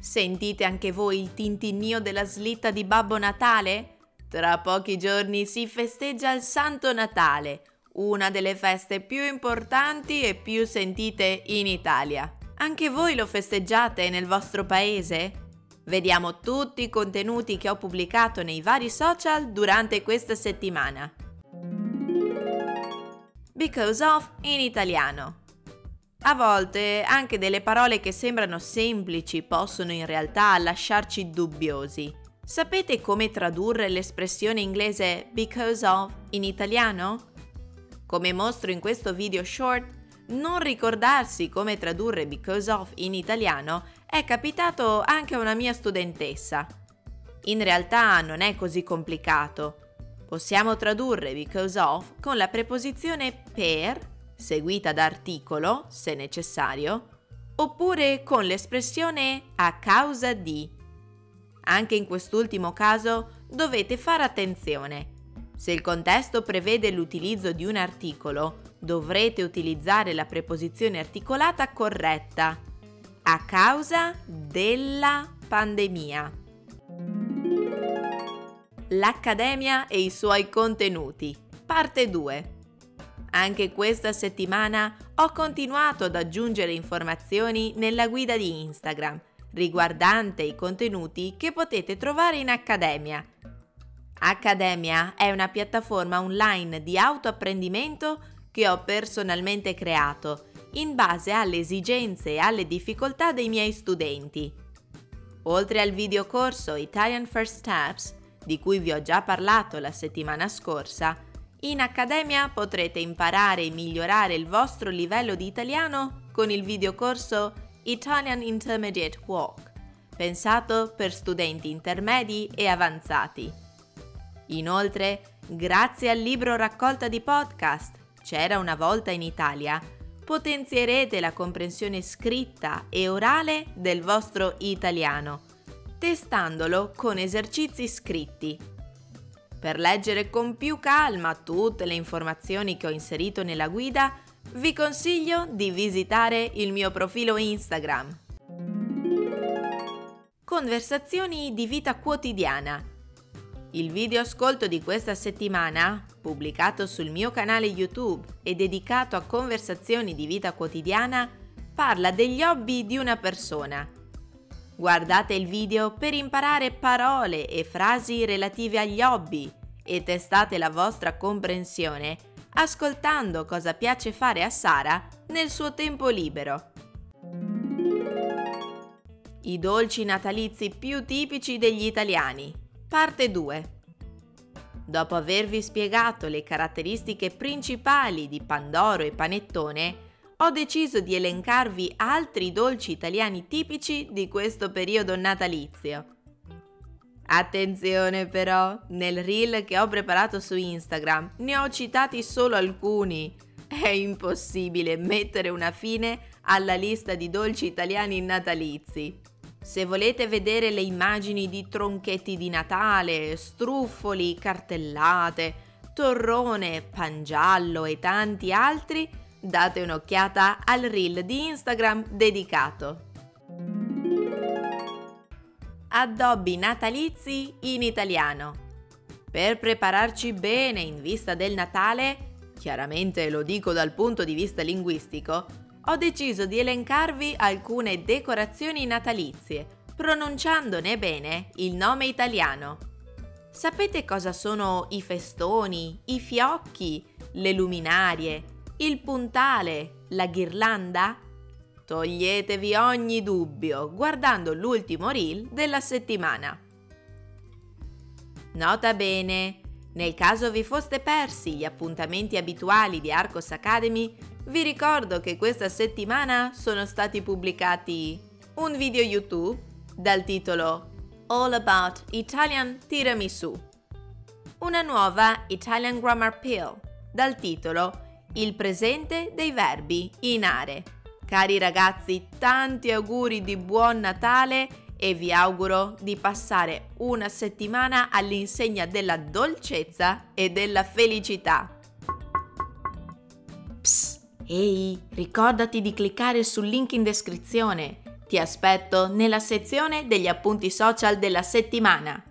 Sentite anche voi il tintinnio della slitta di Babbo Natale? Tra pochi giorni si festeggia il Santo Natale, una delle feste più importanti e più sentite in Italia. Anche voi lo festeggiate nel vostro paese? Vediamo tutti i contenuti che ho pubblicato nei vari social durante questa settimana. Because of in italiano. A volte anche delle parole che sembrano semplici possono in realtà lasciarci dubbiosi. Sapete come tradurre l'espressione inglese because of in italiano? Come mostro in questo video short, non ricordarsi come tradurre because of in italiano è capitato anche a una mia studentessa. In realtà non è così complicato. Possiamo tradurre because of con la preposizione per seguita da articolo, se necessario, oppure con l'espressione a causa di. Anche in quest'ultimo caso dovete fare attenzione. Se il contesto prevede l'utilizzo di un articolo, dovrete utilizzare la preposizione articolata corretta. A causa della pandemia. L'Accademia e i suoi contenuti. Parte 2. Anche questa settimana ho continuato ad aggiungere informazioni nella guida di Instagram riguardante i contenuti che potete trovare in Accademia. Accademia è una piattaforma online di autoapprendimento che ho personalmente creato in base alle esigenze e alle difficoltà dei miei studenti. Oltre al videocorso Italian First Steps, di cui vi ho già parlato la settimana scorsa, in Accademia potrete imparare e migliorare il vostro livello di italiano con il videocorso Italian Intermediate Walk, pensato per studenti intermedi e avanzati. Inoltre, grazie al libro raccolta di podcast C'era una volta in Italia, potenzierete la comprensione scritta e orale del vostro italiano, testandolo con esercizi scritti per leggere con più calma tutte le informazioni che ho inserito nella guida, vi consiglio di visitare il mio profilo Instagram. Conversazioni di vita quotidiana. Il video ascolto di questa settimana, pubblicato sul mio canale YouTube e dedicato a conversazioni di vita quotidiana, parla degli hobby di una persona. Guardate il video per imparare parole e frasi relative agli hobby e testate la vostra comprensione ascoltando cosa piace fare a Sara nel suo tempo libero. I dolci natalizi più tipici degli italiani. Parte 2. Dopo avervi spiegato le caratteristiche principali di Pandoro e Panettone, ho deciso di elencarvi altri dolci italiani tipici di questo periodo natalizio. Attenzione però, nel reel che ho preparato su Instagram ne ho citati solo alcuni. È impossibile mettere una fine alla lista di dolci italiani natalizi. Se volete vedere le immagini di tronchetti di Natale, struffoli, cartellate, torrone, pangiallo e tanti altri, date un'occhiata al reel di Instagram dedicato. Addobbi natalizi in italiano. Per prepararci bene in vista del Natale, chiaramente lo dico dal punto di vista linguistico, ho deciso di elencarvi alcune decorazioni natalizie, pronunciandone bene il nome italiano. Sapete cosa sono i festoni, i fiocchi, le luminarie, il puntale, la ghirlanda? Toglietevi ogni dubbio guardando l'ultimo reel della settimana. Nota bene, nel caso vi foste persi gli appuntamenti abituali di Arcos Academy, vi ricordo che questa settimana sono stati pubblicati un video YouTube dal titolo All About Italian Tiramisu, una nuova Italian Grammar Pill dal titolo Il presente dei verbi in are. Cari ragazzi, tanti auguri di buon Natale e vi auguro di passare una settimana all'insegna della dolcezza e della felicità. Psst, ehi, ricordati di cliccare sul link in descrizione. Ti aspetto nella sezione degli appunti social della settimana.